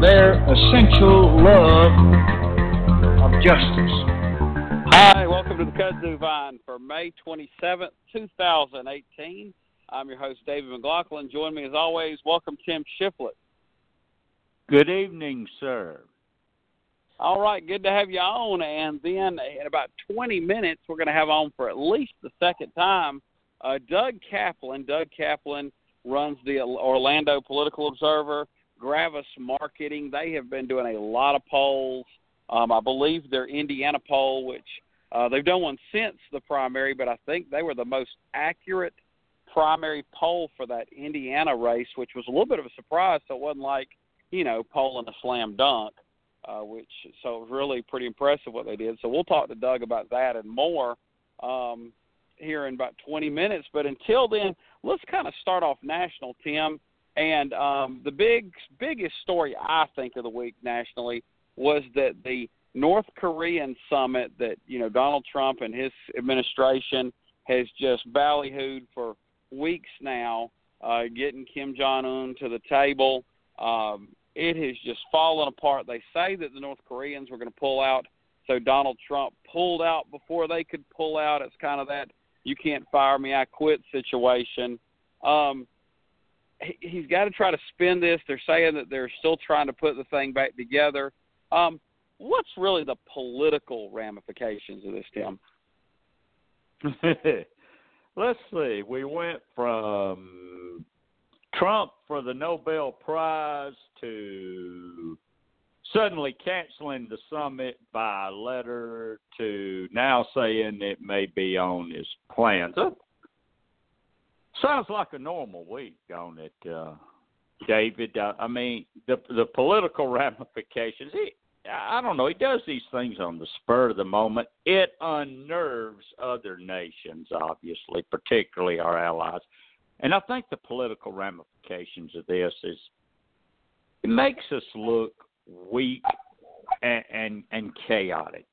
and their essential love of justice. Hi, welcome to the Kudzu Vine for May 27th, 2018. I'm your host, David McLaughlin. Join me as always. Welcome, Tim Shiflett. Good evening, sir. All right, good to have you on. And then in about 20 minutes, we're going to have on for at least the second time uh, Doug Kaplan. Doug Kaplan runs the Orlando Political Observer. Gravis Marketing. They have been doing a lot of polls. Um, I believe their Indiana poll, which uh, they've done one since the primary, but I think they were the most accurate primary poll for that Indiana race, which was a little bit of a surprise. So it wasn't like you know polling a slam dunk, uh, which so it was really pretty impressive what they did. So we'll talk to Doug about that and more um, here in about 20 minutes. But until then, let's kind of start off national, Tim. And um, the big biggest story I think of the week nationally was that the North Korean summit that you know Donald Trump and his administration has just ballyhooed for weeks now, uh, getting Kim Jong Un to the table. Um, it has just fallen apart. They say that the North Koreans were going to pull out, so Donald Trump pulled out before they could pull out. It's kind of that you can't fire me, I quit situation. Um, he's got to try to spin this. They're saying that they're still trying to put the thing back together. Um, what's really the political ramifications of this, Tim? Let's see. We went from Trump for the Nobel Prize to suddenly canceling the summit by letter to now saying it may be on his plans. Sounds like a normal week, don't it, uh, David? Uh, I mean, the the political ramifications. He, I don't know. He does these things on the spur of the moment. It unnerves other nations, obviously, particularly our allies. And I think the political ramifications of this is it makes us look weak and and, and chaotic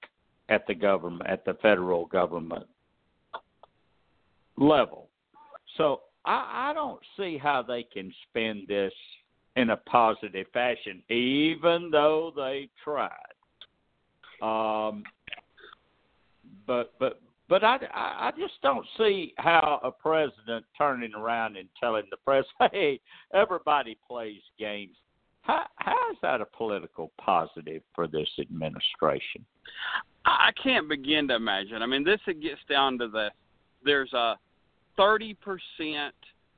at the government at the federal government level so I, I don't see how they can spin this in a positive fashion, even though they tried. Um, but but but I, I just don't see how a president turning around and telling the press, "Hey, everybody plays games." How how is that a political positive for this administration? I can't begin to imagine. I mean, this it gets down to the there's a 30%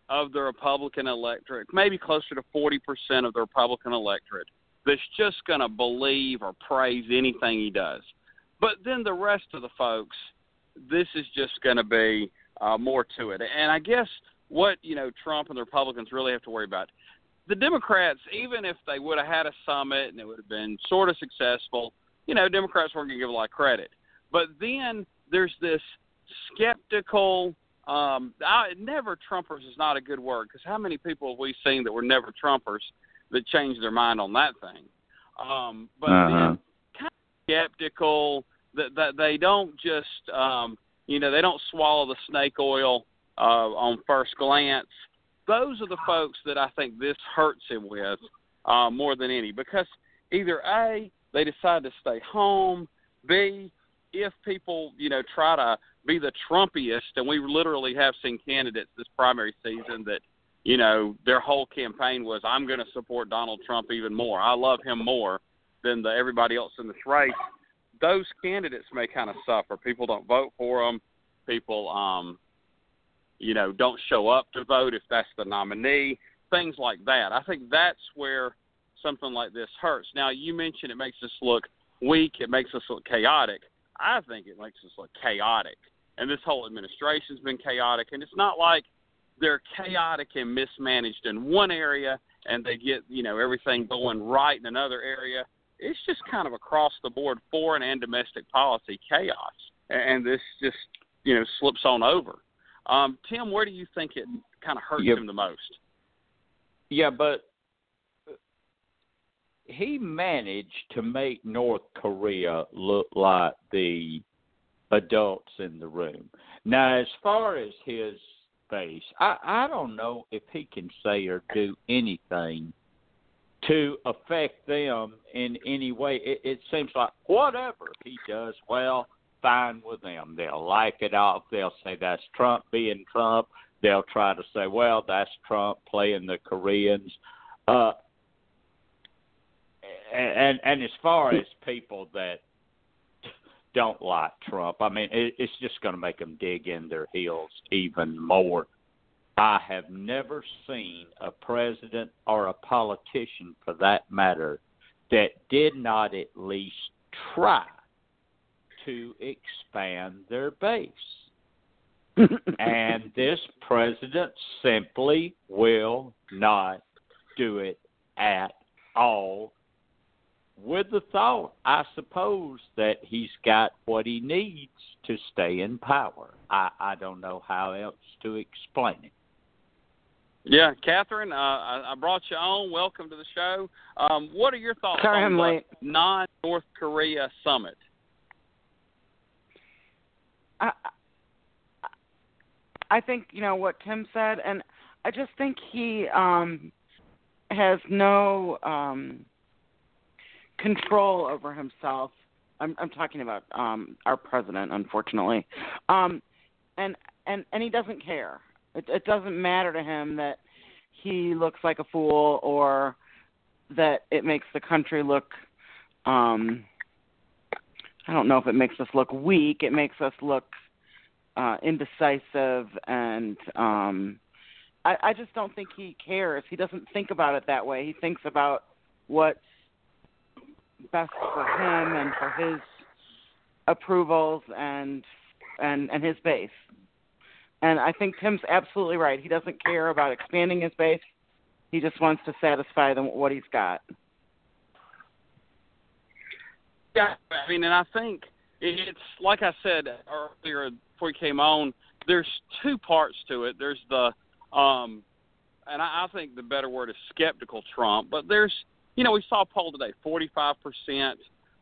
of the Republican electorate, maybe closer to 40% of the Republican electorate, that's just going to believe or praise anything he does. But then the rest of the folks, this is just going to be uh, more to it. And I guess what you know Trump and the Republicans really have to worry about. The Democrats, even if they would have had a summit and it would have been sort of successful, you know, Democrats weren't going to give a lot of credit. But then there's this skeptical um, I, never Trumpers is not a good word because how many people have we seen that were never Trumpers that changed their mind on that thing? Um, but uh-huh. then kind of skeptical that that they don't just um, you know they don't swallow the snake oil uh, on first glance. Those are the folks that I think this hurts him with uh, more than any because either a they decide to stay home, b if people you know try to be the Trumpiest, and we literally have seen candidates this primary season that, you know, their whole campaign was, "I'm going to support Donald Trump even more. I love him more than the everybody else in this race." Those candidates may kind of suffer. People don't vote for them. People, um, you know, don't show up to vote if that's the nominee. Things like that. I think that's where something like this hurts. Now, you mentioned it makes us look weak. It makes us look chaotic I think it makes us look chaotic. And this whole administration's been chaotic. And it's not like they're chaotic and mismanaged in one area and they get, you know, everything going right in another area. it's just kind of across the board foreign and domestic policy chaos, and this just you know slips on over. Um, Tim, where do you think it kind of hurts Yep. him the most? Yeah, but he managed to make North Korea look like the adults in the room. Now, as far as his base, I, I don't know if he can say or do anything to affect them in any way. It, it seems like whatever he does well, fine with them. They'll like it off. They'll say that's Trump being Trump. They'll try to say, well, that's Trump playing the Koreans. Uh, and and as far as people that don't like Trump, I mean, it, it's just going to make them dig in their heels even more. I have never seen a president or a politician, for that matter, that did not at least try to expand their base. and this president simply will not do it at all with the thought, I suppose, that he's got what he needs to stay in power. I, I don't know how else to explain it. Yeah, Catherine, uh, I, I brought you on. Welcome to the show. Um, what are your thoughts Sorry on I'm the late. non-North Korea summit? I, I think you know what Tim said, and I just think he um, has no um, control over himself. I'm, I'm talking about um, our president, unfortunately, um, and and and he doesn't care. It, it doesn't matter to him that he looks like a fool or that it makes the country look. Um, I don't know if it makes us look weak. It makes us look uh, indecisive, and um, I, I just don't think he cares. He doesn't think about it that way. He thinks about what's best for him and for his approvals and and and his base. And I think Tim's absolutely right. He doesn't care about expanding his base. He just wants to satisfy them what he's got. Yeah, I mean, and I think it's like I said earlier before we came on. There's two parts to it. There's the, um, and I, I think the better word is skeptical Trump. But there's, you know, we saw a poll today. Forty-five percent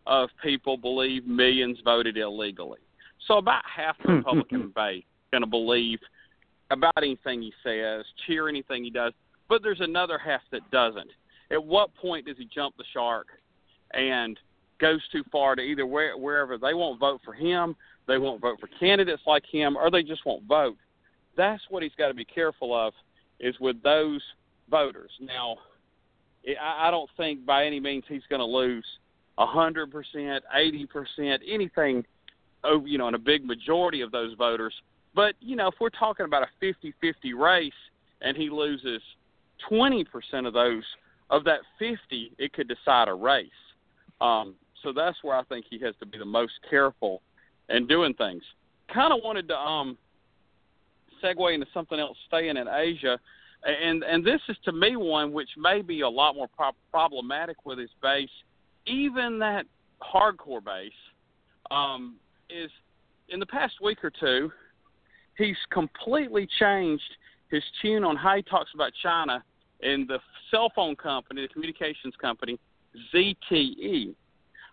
of people believe millions voted illegally. So about half the hmm, hmm, Republican hmm. base going to believe about anything he says, cheer anything he does. But there's another half that doesn't. At what point does he jump the shark and goes too far to either where, wherever they won't vote for him, they won't vote for candidates like him, or they just won't vote. That's what he's got to be careful of, is with those voters. Now, I I don't think by any means he's going to lose a hundred percent, eighty percent, anything, over you know, in a big majority of those voters. But you know, if we're talking about a fifty-fifty race and he loses twenty percent of those of that fifty, it could decide a race. Um, so that's where I think he has to be the most careful in doing things. Kind of wanted to um, segue into something else, staying in Asia, and and this is to me one which may be a lot more pro- problematic with his base, even that hardcore base, um, is in the past week or two, he's completely changed his tune on how he talks about China and the cell phone company, the communications company, ZTE.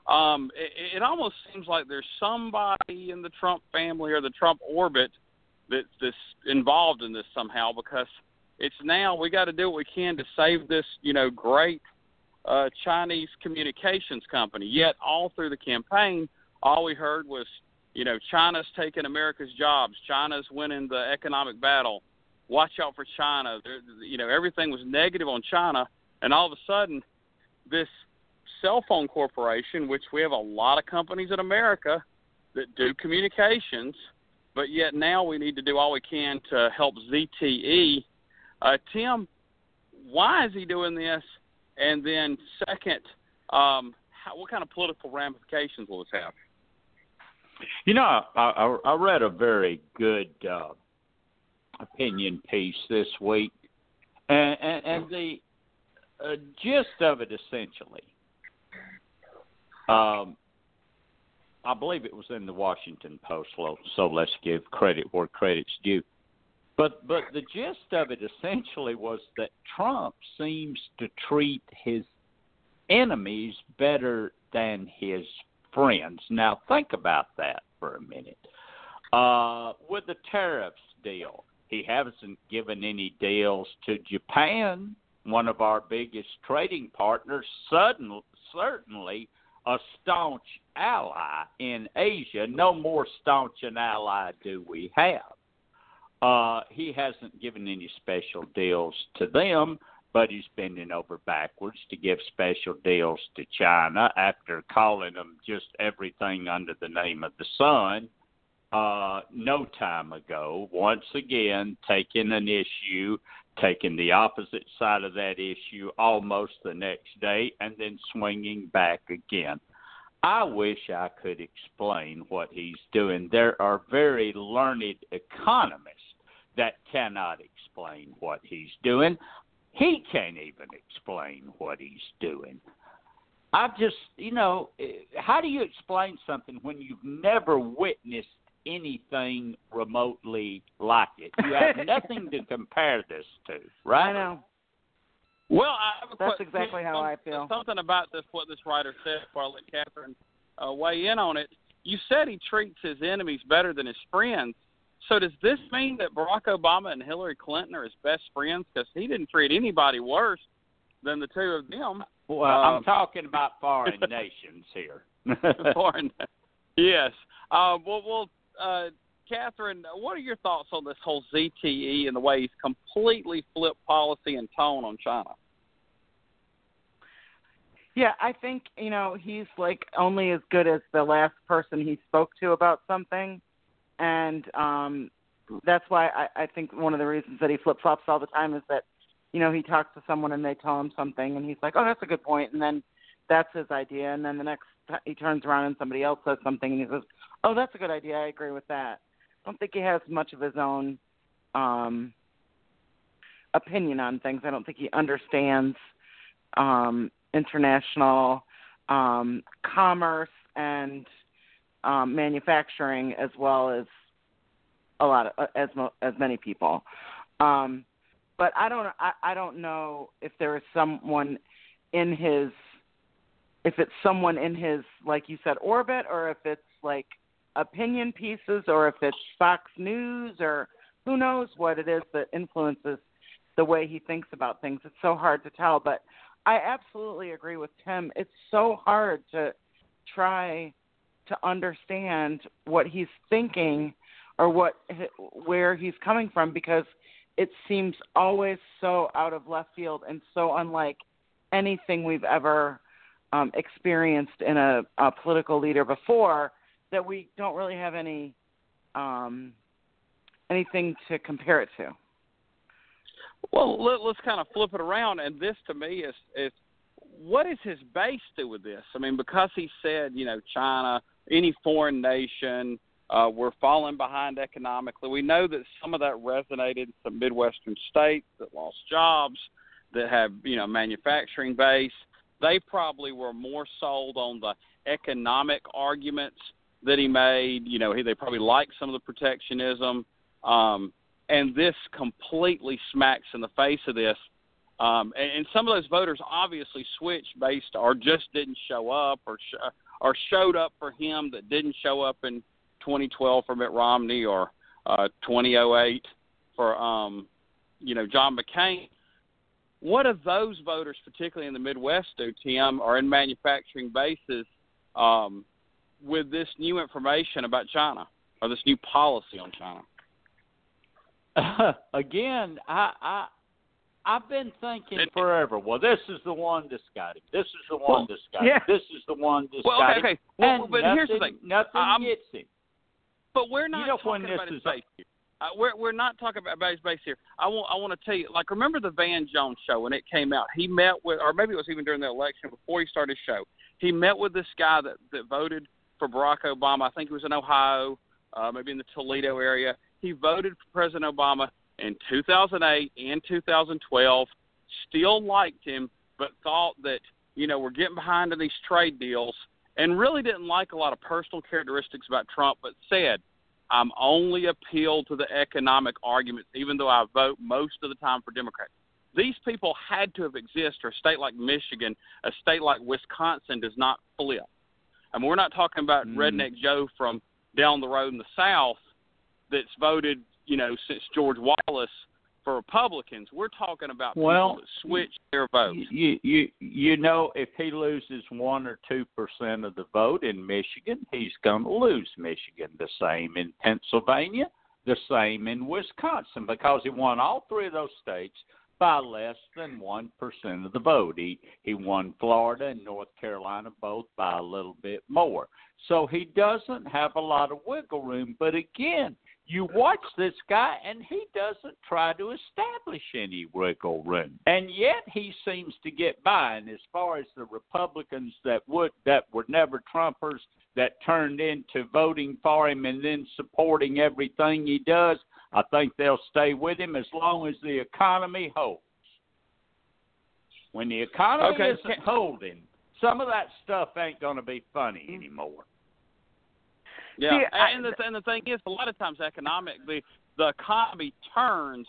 Um, it, it almost seems like there's somebody in the Trump family or the Trump orbit that's this involved in this somehow because it's now we got to do what we can to save this, you know, great uh, Chinese communications company. Yet all through the campaign, all we heard was, you know, China's taking America's jobs. China's winning the economic battle. Watch out for China. There, you know, everything was negative on China, and all of a sudden, this cell phone corporation, which we have a lot of companies in America that do communications, but yet now we need to do all we can to help ZTE. Uh, Tim, why is he doing this? And then, second, um, how, what kind of political ramifications will this have? You know, I, I, I read a very good uh, opinion piece this week, and, and, and the uh, gist of it essentially Um, I believe it was in the Washington Post, so let's give credit where credit's due. But but the gist of it essentially was that Trump seems to treat his enemies better than his friends. Now think about that for a minute. Uh, with the tariffs deal, he hasn't given any deals to Japan, one of our biggest trading partners. Suddenly, certainly a staunch ally in Asia. No more staunch an ally do we have. Uh, he hasn't given any special deals to them, but he's bending over backwards to give special deals to China after calling them just everything under the name of the sun uh, no time ago. Once again, taking an issue, taking the opposite side of that issue almost the next day, and then swinging back again. I wish I could explain what he's doing. There are very learned economists that cannot explain what he's doing. He can't even explain what he's doing. I've just, you know, how do you explain something when you've never witnessed anything remotely like it? You have nothing to compare this to, right? I know. Well, I that's exactly how I feel. Something about this, what this writer said, before I let Catherine uh, weigh in on it. You said he treats his enemies better than his friends. So does this mean that Barack Obama and Hillary Clinton are his best friends? Because he didn't treat anybody worse than the two of them. Well, um, I'm talking about foreign nations here. foreign, yes. Uh, well, well, uh, Catherine, what are your thoughts on this whole ZTE and the way he's completely flipped policy and tone on China? Yeah, I think you know he's like only as good as the last person he spoke to about something and um that's why I, I think one of the reasons that he flip flops all the time is that you know he talks to someone and they tell him something and he's like oh that's a good point. And then that's his idea. And then the next he turns around and somebody else says something and he says oh that's a good idea. I agree with that. I don't think he has much of his own um opinion on things. I don't think he understands um international um commerce and um, manufacturing as well as a lot of uh, as mo- as many people. Um, but I don't I, I don't know if there is someone in his if it's someone in his like you said orbit or if it's like opinion pieces or if it's Fox News or who knows what it is that influences the way he thinks about things. It's so hard to tell, but I absolutely agree with Tim. It's so hard to try to understand what he's thinking or what where he's coming from because it seems always so out of left field and so unlike anything we've ever um, experienced in a, a political leader before that we don't really have any um, anything to compare it to. Well, let, us kind of flip it around, and this to me is is what is his base do with this? I mean, because he said, you know, China any foreign nation. Uh, we're falling behind economically. We know that some of that resonated in some Midwestern states that lost jobs, that have you know manufacturing base. They probably were more sold on the economic arguments that he made. You know, he, they probably liked some of the protectionism, um, and this completely smacks in the face of this. Um, and, and some of those voters obviously switched based or just didn't show up or or showed up for him that didn't show up in 2012 for Mitt Romney or uh, 2008 for um, you know John McCain. What do those voters, particularly in the Midwest, do, Tim, or in manufacturing bases, um, with this new information about China or this new policy on China? Uh, again, I, I I've been thinking forever. Well, this is the one that's got him. This is the one that's got yeah. This is the one that's well, got okay, him. Okay, well, and but nothing, here's the thing. Nothing um, gets him. But we're not you know, talking about his base. Here. Uh, we're we're not talking about his base here. I want I want to tell you, like, remember the Van Jones show when it came out? He met with, or maybe it was even during the election before he started his show. He met with this guy that that voted for Barack Obama. I think it was in Ohio, uh, maybe in the Toledo area. He voted for President Obama in 2008 and 2012 still liked him, but thought that you know we're getting behind in these trade deals, and really didn't like a lot of personal characteristics about Trump, but said, I'm only appealed to the economic arguments, even though I vote most of the time for Democrats. These people had to have existed, or a state like Michigan, a state like Wisconsin does not flip. I mean, we're not talking about mm. Redneck Joe from down the road in the South that's voted, you know, since George Wallace for Republicans. We're talking about well, people that switch their votes. You you you know, if he loses one or two percent of the vote in Michigan, he's going to lose Michigan. The same in Pennsylvania, the same in Wisconsin, because he won all three of those states by less than one percent of the vote. He he won Florida and North Carolina both by a little bit more. So he doesn't have a lot of wiggle room. But again, you watch this guy and he doesn't try to establish any wiggle room. And yet he seems to get by. And as far as the republicans that would that were never trumpers that turned into voting for him and then supporting everything he does i think they'll stay with him as long as the economy holds. When the economy okay. isn't holding some of that stuff ain't going to be funny mm. anymore yeah, See, and, the, and the thing is, a lot of times economic the the economy turns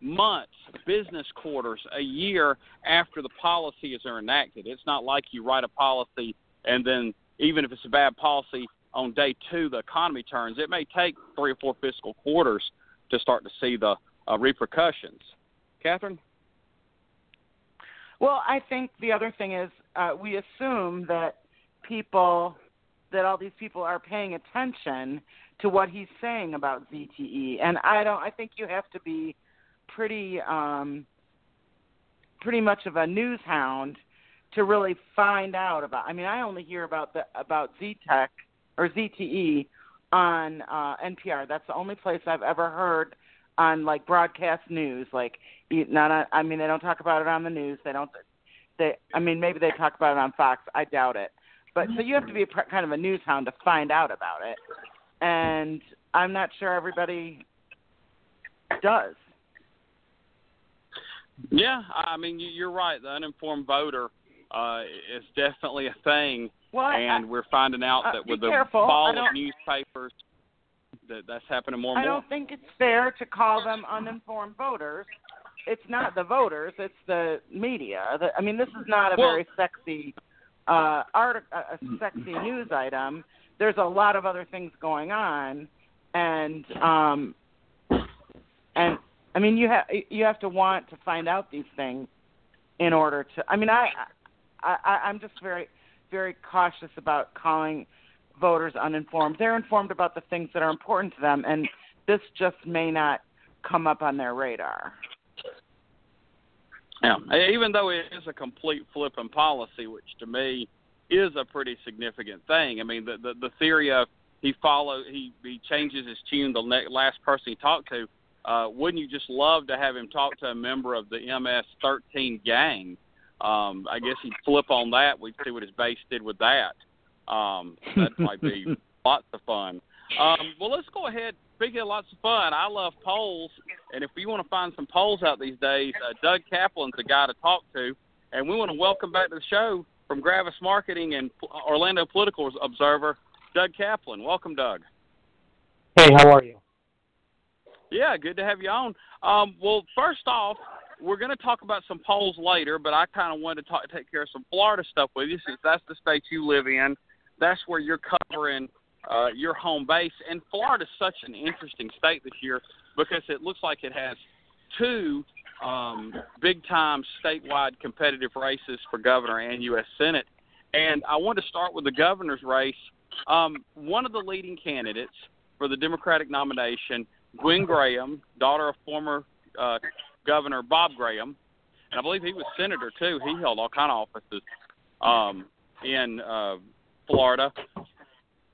months, business quarters, a year after the policies are enacted. It's not like you write a policy and then even if it's a bad policy on day two the economy turns. It may take three or four fiscal quarters to start to see the uh, repercussions. Catherine. Well, I think the other thing is uh, we assume that people that all these people are paying attention to what he's saying about ZTE. And I don't I think you have to be pretty um pretty much of a news hound to really find out about I mean I only hear about the about ZTech or ZTE on uh NPR. That's the only place I've ever heard on like broadcast news like not on, I mean they don't talk about it on the news. They don't they I mean maybe they talk about it on Fox. I doubt it. But so you have to be a, kind of a news hound to find out about it, and I'm not sure everybody does. Yeah, I mean you're right. The uninformed voter uh, is definitely a thing, well, and I, we're finding out uh, that with the careful. fall of newspapers, that that's happening more and I more. I don't think it's fair to call them uninformed voters. It's not the voters; it's the media. The, I mean, this is not a well, very sexy uh, art, a sexy news item. There's a lot of other things going on, and um, and I mean you have you have to want to find out these things in order to. I mean I, I I'm just very very cautious about calling voters uninformed. They're informed about the things that are important to them, and this just may not come up on their radar. Yeah, even though it is a complete flip in policy, which to me is a pretty significant thing. I mean, the the, the theory of he follow he he changes his tune the ne- last person he talked to. Uh, wouldn't you just love to have him talk to a member of the MS-13 gang? Um, I guess he'd flip on that. We'd see what his base did with that. Um, that might be lots of fun. Um, well, let's go ahead speaking of lots of fun, I love polls, and if you want to find some polls out these days, uh, Doug Kaplan's the guy to talk to, and we want to welcome back to the show from Gravis Marketing and Orlando Political Observer, Doug Kaplan. Welcome, Doug. Hey, how are you? Yeah, good to have you on. Um, well, first off, we're going to talk about some polls later, but I kind of wanted to talk, take care of some Florida stuff with you since that's the state you live in. That's where you're covering uh, your home base. And Florida is such an interesting state this year because it looks like it has two um, big time statewide competitive races for governor and U.S. Senate. And I want to start with the governor's race. Um, one of the leading candidates for the Democratic nomination, Gwen Graham, daughter of former uh, Governor Bob Graham, and I believe he was senator too. He held all kind of offices um, in uh, Florida.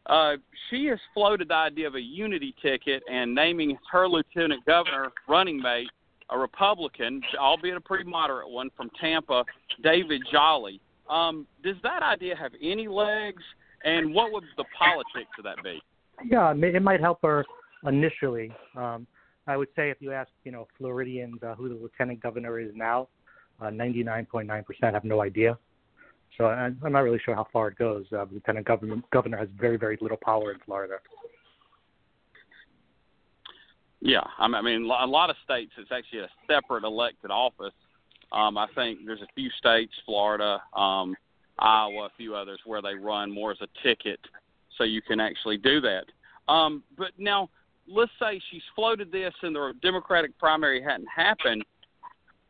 Uh, she has floated the idea of a unity ticket and naming her lieutenant governor running mate a Republican, albeit a pretty moderate one from Tampa, David Jolly. Um, does that idea have any legs? And what would the politics of that be? Yeah, it might help her initially. Um, I would say if you ask, you know, Floridians uh, who the lieutenant governor is now, uh, 99.9% have no idea. So I'm not really sure how far it goes. Uh, lieutenant governor governor has very very little power in Florida. Yeah, I mean, I mean, a lot of states it's actually a separate elected office. Um, I think there's a few states, Florida, um, Iowa, a few others, where they run more as a ticket, so you can actually do that. Um, but now, let's say she's floated this and the Democratic primary hadn't happened.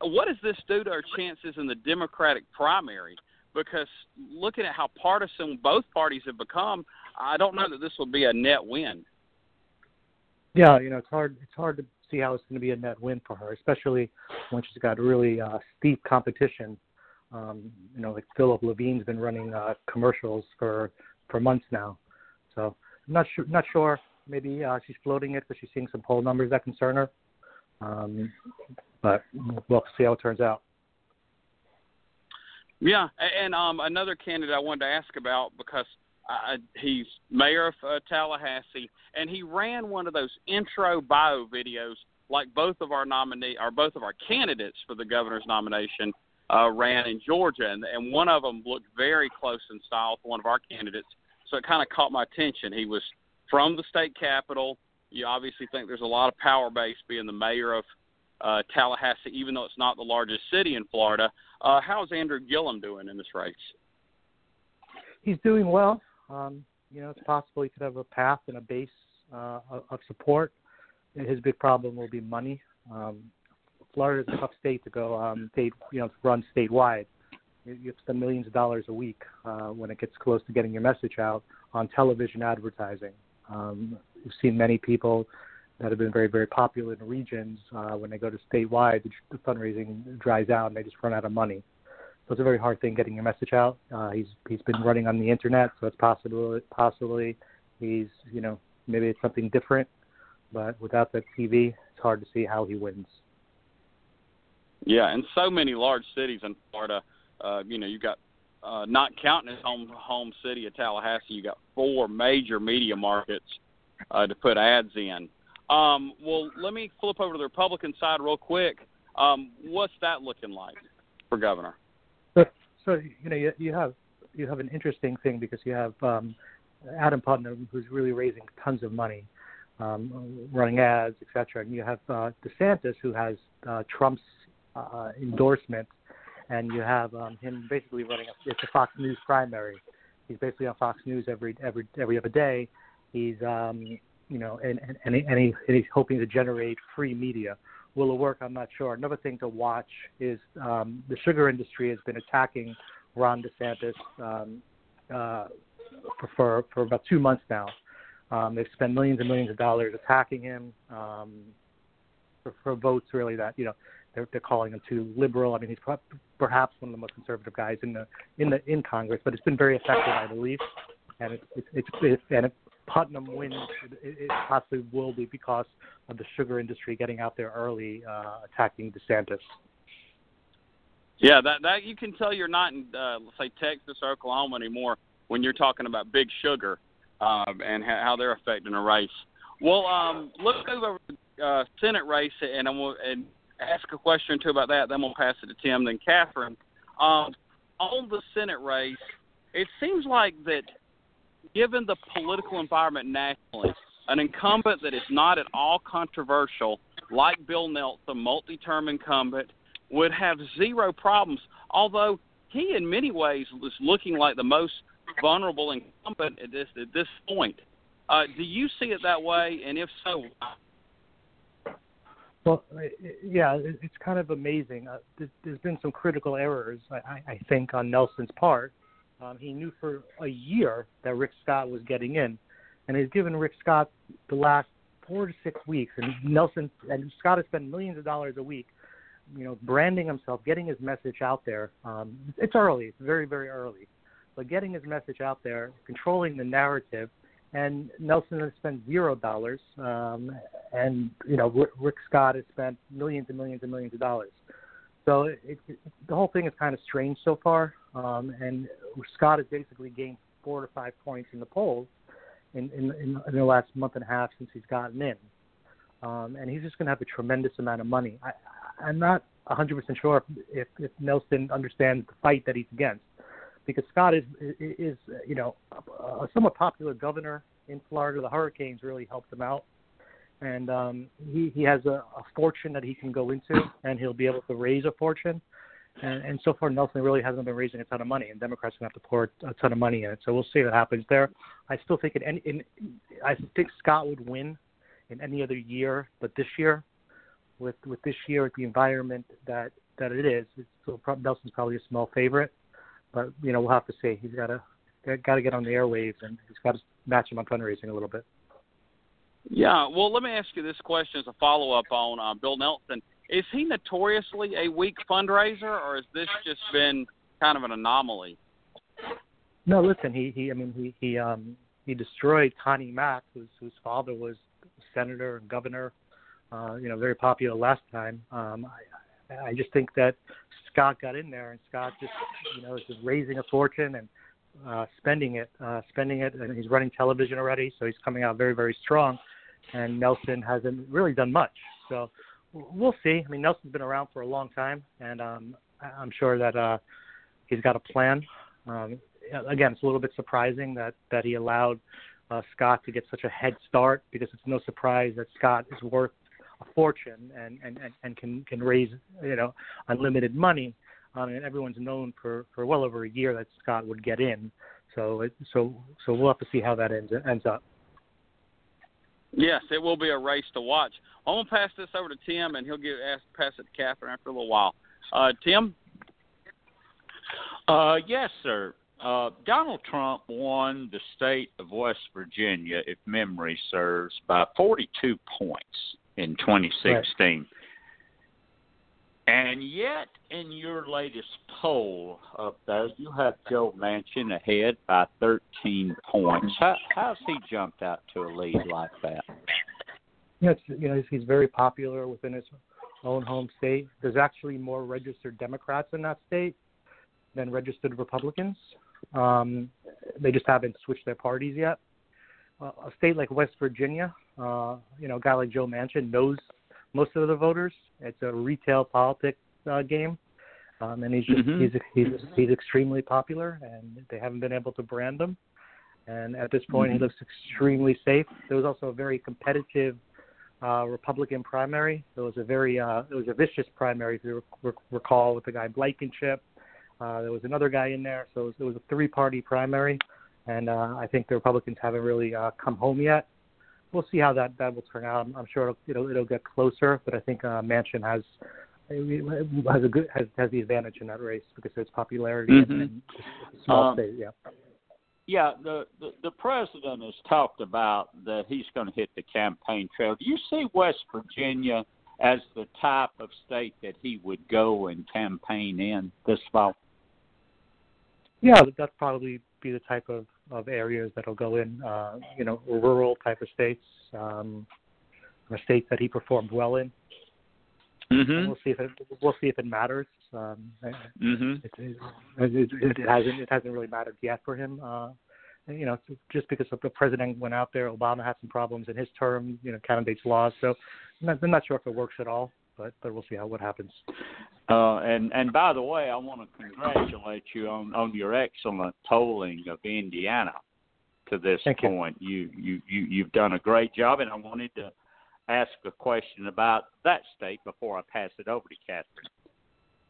What does this do to her chances in the Democratic primary? Because looking at how partisan both parties have become, I don't know that this will be a net win. Yeah, you know, it's hard. It's hard to see how it's going to be a net win for her, especially when she's got really uh, steep competition. Um, you know, like Philip Levine's been running uh, commercials for for months now. So I'm not sure. Not sure. Maybe uh, she's floating it because she's seeing some poll numbers that concern her. Um, but we'll see how it turns out. Yeah, and um, another candidate I wanted to ask about because uh, he's mayor of uh, Tallahassee, and he ran one of those intro bio videos like both of our nominee or both of our candidates for the governor's nomination uh, ran in Georgia, and, and one of them looked very close in style to one of our candidates. So it kind of caught my attention. He was from the state capital. You obviously think there's a lot of power base being the mayor of uh, Tallahassee, even though it's not the largest city in Florida. Uh, how's Andrew Gillum doing in this race? He's doing well. Um, you know, it's possible he could have a path and a base uh, of support. His big problem will be money. Um, Florida is a tough state to go um, state, you know, to run statewide. You, spend millions of dollars a week uh, when it gets close to getting your message out on television advertising. Um, we've seen many people that have been very, very popular in regions. Uh, when they go to statewide, the, the fundraising dries out and they just run out of money. So it's a very hard thing getting your message out. Uh, he's he's been running on the internet, so it's possible possibly he's you know maybe it's something different, but without that TV, it's hard to see how he wins. Yeah, and so many large cities in Florida. Uh, you know, you've got uh, not counting his home home city of Tallahassee, you've got four major media markets uh, to put ads in. Um, well, let me flip over to the Republican side real quick. Um, what's that looking like for governor? So, so you know, you, you have you have an interesting thing because you have um, Adam Putnam, who's really raising tons of money, um, running ads, etc. And you have uh, DeSantis, who has uh, Trump's uh, endorsement, and you have um, him basically running. A, it's a Fox News primary. He's basically on Fox News every every every other day. He's um, you know, and and and, and, he, and he's hoping to generate free media. Will it work? I'm not sure. Another thing to watch is um, the sugar industry has been attacking Ron DeSantis um, uh, for for about two months now. Um, they've spent millions and millions of dollars attacking him um, for, for votes, really that you know they're, they're calling him too liberal. I mean, he's perhaps one of the most conservative guys in the in the in Congress, but it's been very effective, I believe. And it's it's, it's, it's and if Putnam wins, it, possibly will be because of the sugar industry getting out there early, uh, attacking DeSantis. Yeah, that that you can tell you're not in uh, say Texas or Oklahoma anymore when you're talking about big sugar um, and ha- how they're affecting a race. Well, um, let's go over the uh, Senate race and I'm and ask a question or two about that. Then we'll pass it to Tim, then Catherine. Um, on the Senate race, it seems like that given the political environment nationally, an incumbent that is not at all controversial, like Bill Nelson, a multi-term incumbent, would have zero problems. Although he, in many ways, was looking like the most vulnerable incumbent at this at this point. Uh, do you see it that way? And if so. Well, yeah, it's kind of amazing. Uh, there's been some critical errors, I, I think, on Nelson's part. Um, he knew for a year that Rick Scott was getting in, and he's given Rick Scott the last four to six weeks. And Nelson and Scott has spent millions of dollars a week, you know, branding himself, getting his message out there. Um, it's early, it's very, very early, but getting his message out there, controlling the narrative, and Nelson has spent zero dollars, um, and you know Rick Scott has spent millions and millions and millions of dollars. So it, it, the whole thing is kind of strange so far, um, and Scott has basically gained four to five points in the polls in, in, in, the last month and a half since he's gotten in, um, and he's just going to have a tremendous amount of money. I, I'm not 100% sure if, if, if Nelson understands the fight that he's against, because Scott is is you know a somewhat popular governor in Florida. The hurricanes really helped him out, and um, he he has a, a fortune that he can go into, and he'll be able to raise a fortune. And, and so far, Nelson really hasn't been raising a ton of money, and Democrats are going to have to pour a ton of money in it. So we'll see what happens there. I still think in, in I think Scott would win in any other year, but this year, with with this year, with the environment that that it is, it's still, Nelson's probably a small favorite. But you know, we'll have to see. He's got to got to get on the airwaves, and he's got to match him on fundraising a little bit. Yeah, well, let me ask you this question as a follow up on uh, Bill Nelson is he notoriously a weak fundraiser, or has this just been kind of an anomaly? No, listen, he he I mean he he um he destroyed Connie Mack, whose whose father was senator and governor, uh, you know, very popular last time. Um, I I just think that Scott got in there, and Scott just you know is just raising a fortune and uh, spending it, uh, spending it, and he's running television already, so he's coming out very very strong. And Nelson hasn't really done much, so we'll see. I mean, Nelson's been around for a long time, and um, I'm sure that uh, he's got a plan. Um, again, it's a little bit surprising that that he allowed uh, Scott to get such a head start because it's no surprise that Scott is worth a fortune and and and, and can can raise you know unlimited money. Um, and everyone's known for for well over a year that Scott would get in. So it, so so we'll have to see how that ends ends up. Yes, it will be a race to watch. I'm gonna pass this over to Tim, and he'll get ask pass it to Catherine after a little while. Uh, Tim. Uh, yes, sir. Uh, Donald Trump won the state of West Virginia, if memory serves, by 42 points in 2016. Right. And yet, in your latest poll up there, you have Joe Manchin ahead by 13 points. How, how's he jumped out to a lead like that? Yes, you know, he's very popular within his own home state. There's actually more registered Democrats in that state than registered Republicans. Um, they just haven't switched their parties yet. Uh, a state like West Virginia, uh, you know, a guy like Joe Manchin knows most of the voters. It's a retail politics uh, game, um, and he's just mm-hmm. he's he's he's extremely popular, and they haven't been able to brand him. And at this point, mm-hmm. he looks extremely safe. There was also a very competitive uh, Republican primary. It was a very uh, it was a vicious primary, if you rec- recall, with the guy Blankenship. Uh, there was another guy in there, so it was, it was a three-party primary, and uh, I think the Republicans haven't really uh, come home yet we'll see how that that will turn out. I'm, I'm sure it'll, it'll it'll get closer, but I think uh, Manchin has has a good has has the advantage in that race because of its popularity mm-hmm. and, and small um, state. Yeah. Yeah, the, the the president has talked about that he's going to hit the campaign trail. Do you see West Virginia as the type of state that he would go and campaign in this fall? Yeah, that's probably be the type of, of areas that'll go in, uh, you know, rural type of states, um, or states that he performed well in. Mm-hmm. We'll see if it we'll see if it matters. Um, mm-hmm. it, it, it, it hasn't it hasn't really mattered yet for him. Uh, you know, just because the president went out there, Obama had some problems in his term. You know, candidates lost, so I'm not, I'm not sure if it works at all but but we'll see how what happens. Uh, and and by the way, I want to congratulate you on on your excellent polling of Indiana to this Thank point. You. you you you you've done a great job, and I wanted to ask a question about that state before I pass it over to Catherine.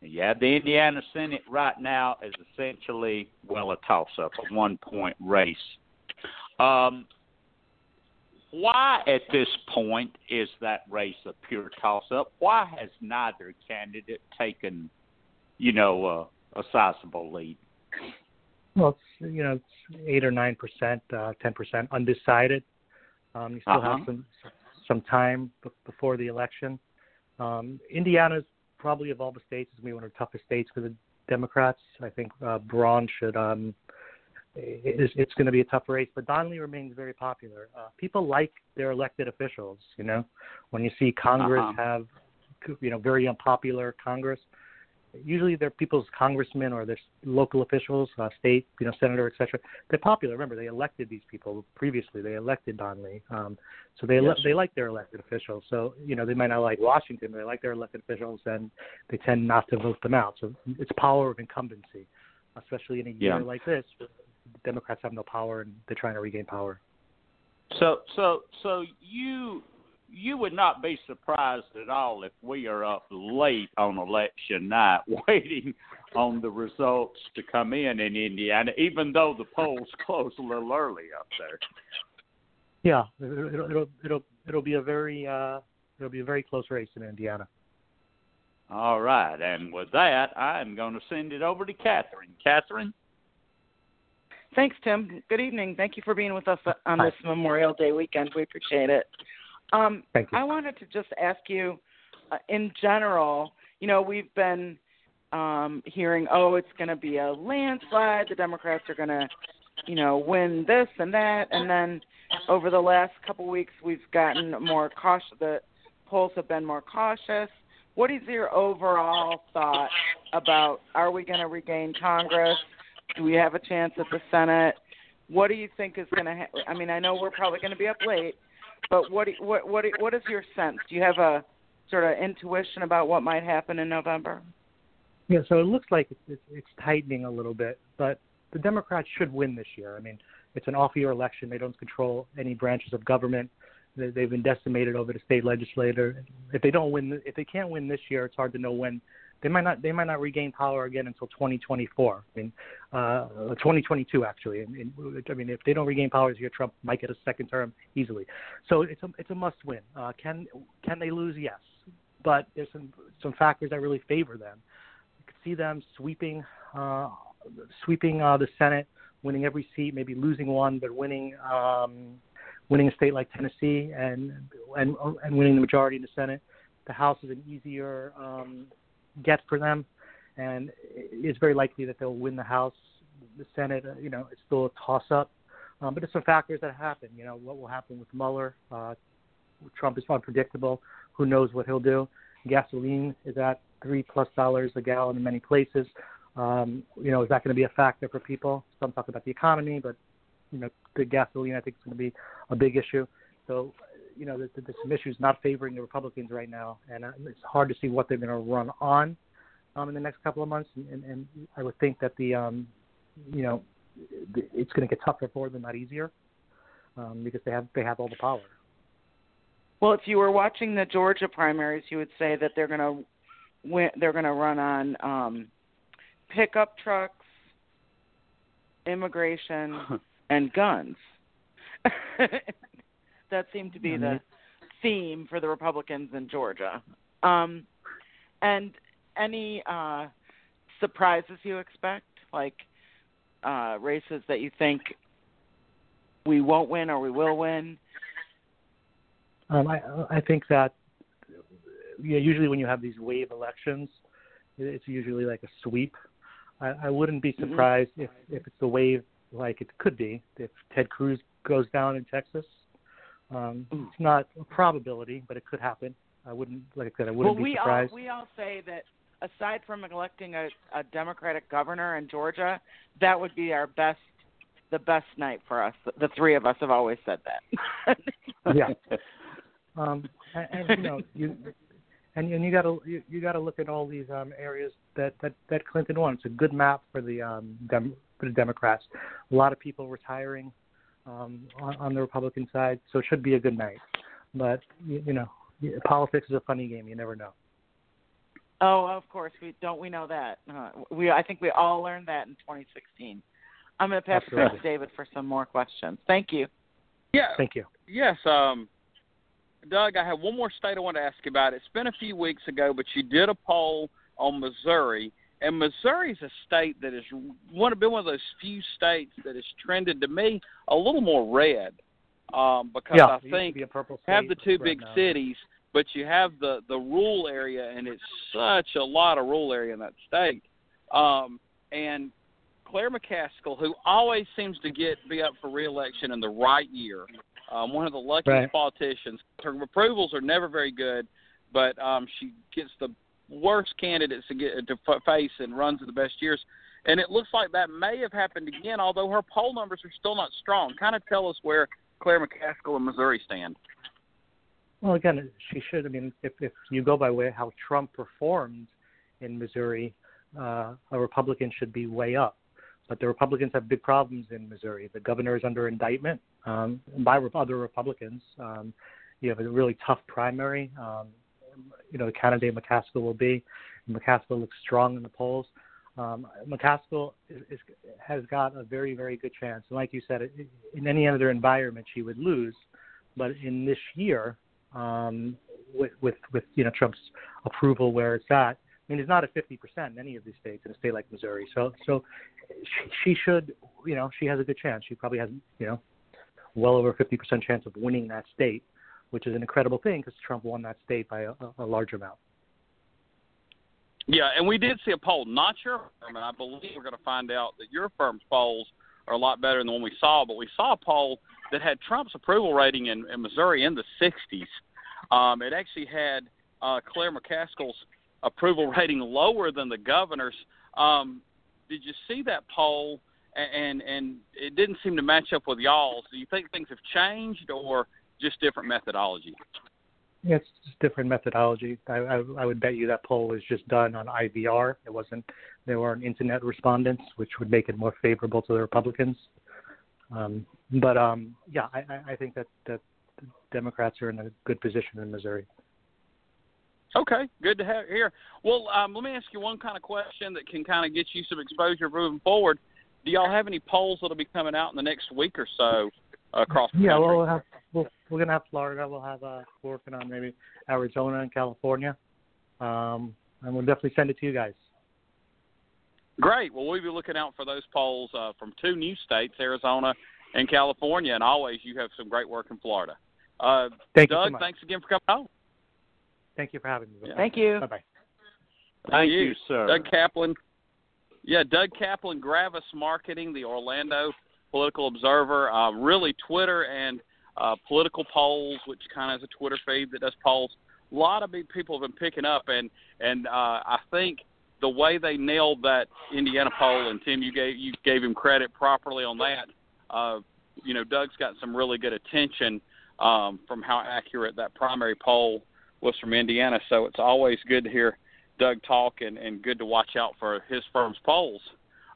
You have the Indiana Senate right now is essentially well a toss up, a one point race. Um, why at this point is that race a pure toss up? Why has neither candidate taken, you know, uh, a sizable lead? Well, it's you know it's eight or nine percent, uh, ten percent undecided. Um, you still uh-huh. have some some time b- before the election. Um, Indiana's probably of all the states is going to be one of the toughest states for the Democrats. I think uh, Braun should um, it's, it's going to be a tough race. But Donnelly remains very popular. Uh, people like their elected officials. You know, when you see Congress uh-huh. have, you know, very unpopular Congress, usually they're people's congressmen or their local officials, uh, state, you know, senator, etc. They're popular. Remember, they elected these people previously. They elected Donnelly, um, so they yes. they like their elected officials. So you know, they might not like Washington, but they like their elected officials, and they tend not to vote them out. So it's power of incumbency. especially in a year Yeah. like this. Democrats have no power and they're trying to regain power. So so so you you would not be surprised at all if we are up late on election night waiting on the results to come in in Indiana, even though the polls close a little early up there. Yeah, it'll it'll it'll, it'll be a very uh, it'll be a very close race in Indiana. All right, and with that, I'm going to send it over to Catherine. Catherine. Thanks, Tim. Good evening. Thank you for being with us on Hi. this Memorial Day weekend. We appreciate it. Um, Thank you. I wanted to just ask you, uh, in general, you know, we've been um, hearing, oh, it's going to be a landslide. The Democrats are going to, you know, win this and that, and then over the last couple weeks, we've gotten more cautious. The polls have been more cautious. What is your overall thought about are we going to regain Congress? Do we have a chance at the Senate? What do you think is going to happen? I mean, I know we're probably going to be up late, but what do, what what what is your sense? Do you have a sort of intuition about what might happen in November? Yeah, so it looks like it's, it's, tightening a little bit, but the Democrats should win this year. I mean, it's an off-year election. They don't control any branches of government. They, they've been decimated over the state legislature. If they don't win, if they can't win this year, it's hard to know when they might not. They might not regain power again until 2024. I mean, uh, 2022 actually. I mean, if they don't regain power year, Trump might get a second term easily. So it's a it's a must-win. Uh, can can they lose? Yes, but there's some some factors that really favor them could see them sweeping uh, sweeping uh, the Senate, winning every seat, maybe losing one, but winning um, winning a state like Tennessee and and and winning the majority in the Senate. The House is an easier um, get for them, and it's very likely that they'll win the House. The Senate, uh, you know, it's still a toss up. Um, but there's some factors that happen. You know, what will happen with Mueller? Uh, Trump is unpredictable. Who knows what he'll do? Gasoline is at three plus dollars a gallon in many places. Um, you know, is that going to be a factor for people? Some talk about the economy, but you know, the gasoline I think is going to be a big issue. So, you know, there's, there's some issues not favoring the Republicans right now, and uh, it's hard to see what they're going to run on um, in the next couple of months. And, and, and I would think that the, um, you know, it's going to get tougher for them, not easier, um, because they have they have all the power. Well, if you were watching the Georgia primaries, you would say that they're going to win. They're going to run on um, pickup trucks, immigration, and guns. that seemed to be the theme for the Republicans in Georgia. Um, and any uh, surprises you expect, like uh, races that you think we won't win or we will win? Um, I I think that yeah, usually when you have these wave elections, it's usually like a sweep. I, I wouldn't be surprised if if it's a wave like it could be if Ted Cruz goes down in Texas. Um, it's not a probability, but it could happen. I wouldn't like I said. I wouldn't well, be we surprised. all we all say that aside from electing a, a Democratic governor in Georgia, that would be our best the best night for us. The three of us have always said that. yeah. Um, and, and you know you and and you got to you, you got to look at all these um, areas that, that that Clinton won. It's a good map for the um, Dem- for the Democrats. A lot of people retiring um, on, on the Republican side, so it should be a good night. But you, you know, politics is a funny game. You never know. Oh, of course we don't. We know that. Uh, we I think we all learned that in 2016. I'm going to pass it back to David for some more questions. Thank you. Yeah. Thank you. Yes, um, Doug, I have one more state I want to ask you about. It's been a few weeks ago, but you did a poll on Missouri, and Missouri is a state that is one been one of those few states that has trended to me a little more red, um, because yeah, I it used to think be have the two big now- cities, but you have the the rural area, and it's such a lot of rural area in that state. Um, and Claire McCaskill, who always seems to get be up for reelection in the right year, um, one of the luckiest Right. politicians. Her approvals are never very good, but um, she gets the worst candidates to get to face and runs in the best years. And it looks like that may have happened again, although her poll numbers are still not strong. Kind of tell us where Claire McCaskill and Missouri stand. Well, again, she should. I mean, if if you go by way how Trump performed in Missouri, uh, a Republican should be way up. but the Republicans have big problems in Missouri. The governor is under indictment um, by other Republicans. Um, you have a really tough primary. Um, you know, the candidate McCaskill will be. McCaskill looks strong in the polls. Um, McCaskill is, is, has got a very, very good chance. And like you said, in any other environment, she would lose. But in this year, um, with, with, with you know Trump's approval where it's at, I mean, it's not at 50% in any of these states in a state like Missouri. So, so she, she should, you know, she has a good chance. She probably has, you know, well over 50% chance of winning that state, which is an incredible thing because Trump won that state by a, a large amount. Yeah, and we did see a poll, not your firm, and I believe we're going to find out that your firm's polls are a lot better than the one we saw. But we saw a poll that had Trump's approval rating in, in Missouri in the 60s. Um, it actually had uh, Claire McCaskill's approval rating lower than the governor's. Um, did you see that poll? And and it didn't seem to match up with y'all's. Do you think things have changed, or just different methodology? Yeah, it's just different methodology. I, I, I would bet you that poll was just done on IVR. It wasn't. There weren't internet respondents, which would make it more favorable to the Republicans. Um, but um, yeah, I, I think that that Democrats are in a good position in Missouri. Okay, good to have here. Well, um, let me ask you one kind of question that can kind of get you some exposure moving forward. Do y'all have any polls that'll be coming out in the next week or so across the yeah, country? well, we'll have we'll, we're gonna have Florida. We'll have uh, we're working on maybe Arizona and California, um, and we'll definitely send it to you guys. Great. Well, we'll be looking out for those polls uh, from two new states, Arizona and California, and always you have some great work in Florida. Uh, Thank Doug, you so thanks again for coming on. Thank you for having me. Yeah. Thank you. Bye bye. Thank you, sir. Doug Kaplan. Yeah, Doug Kaplan, Gravis Marketing, the Orlando Political Observer. Uh, really, Twitter and uh, political polls, which kind of is a Twitter feed that does polls. A lot of big people have been picking up, and and uh, I think the way they nailed that Indiana poll, and Tim, you gave you gave him credit properly on that. Uh, you know, Doug's got some really good attention um, from how accurate that primary poll was from Indiana. So it's always good to hear Doug talk and, and good to watch out for his firm's polls.